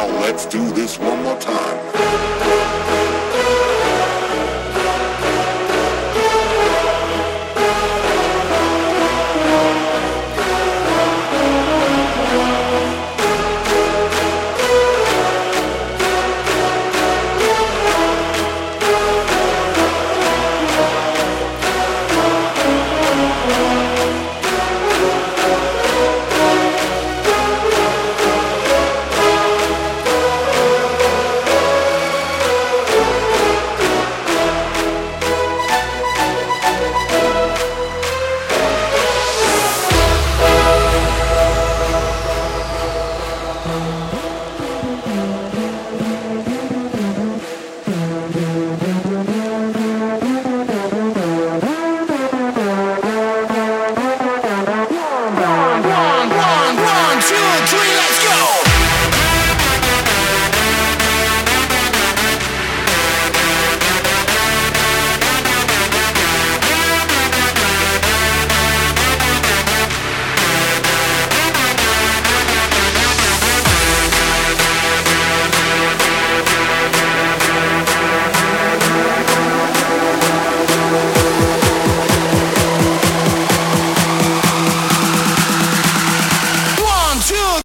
Now let's do this one more time. Dream.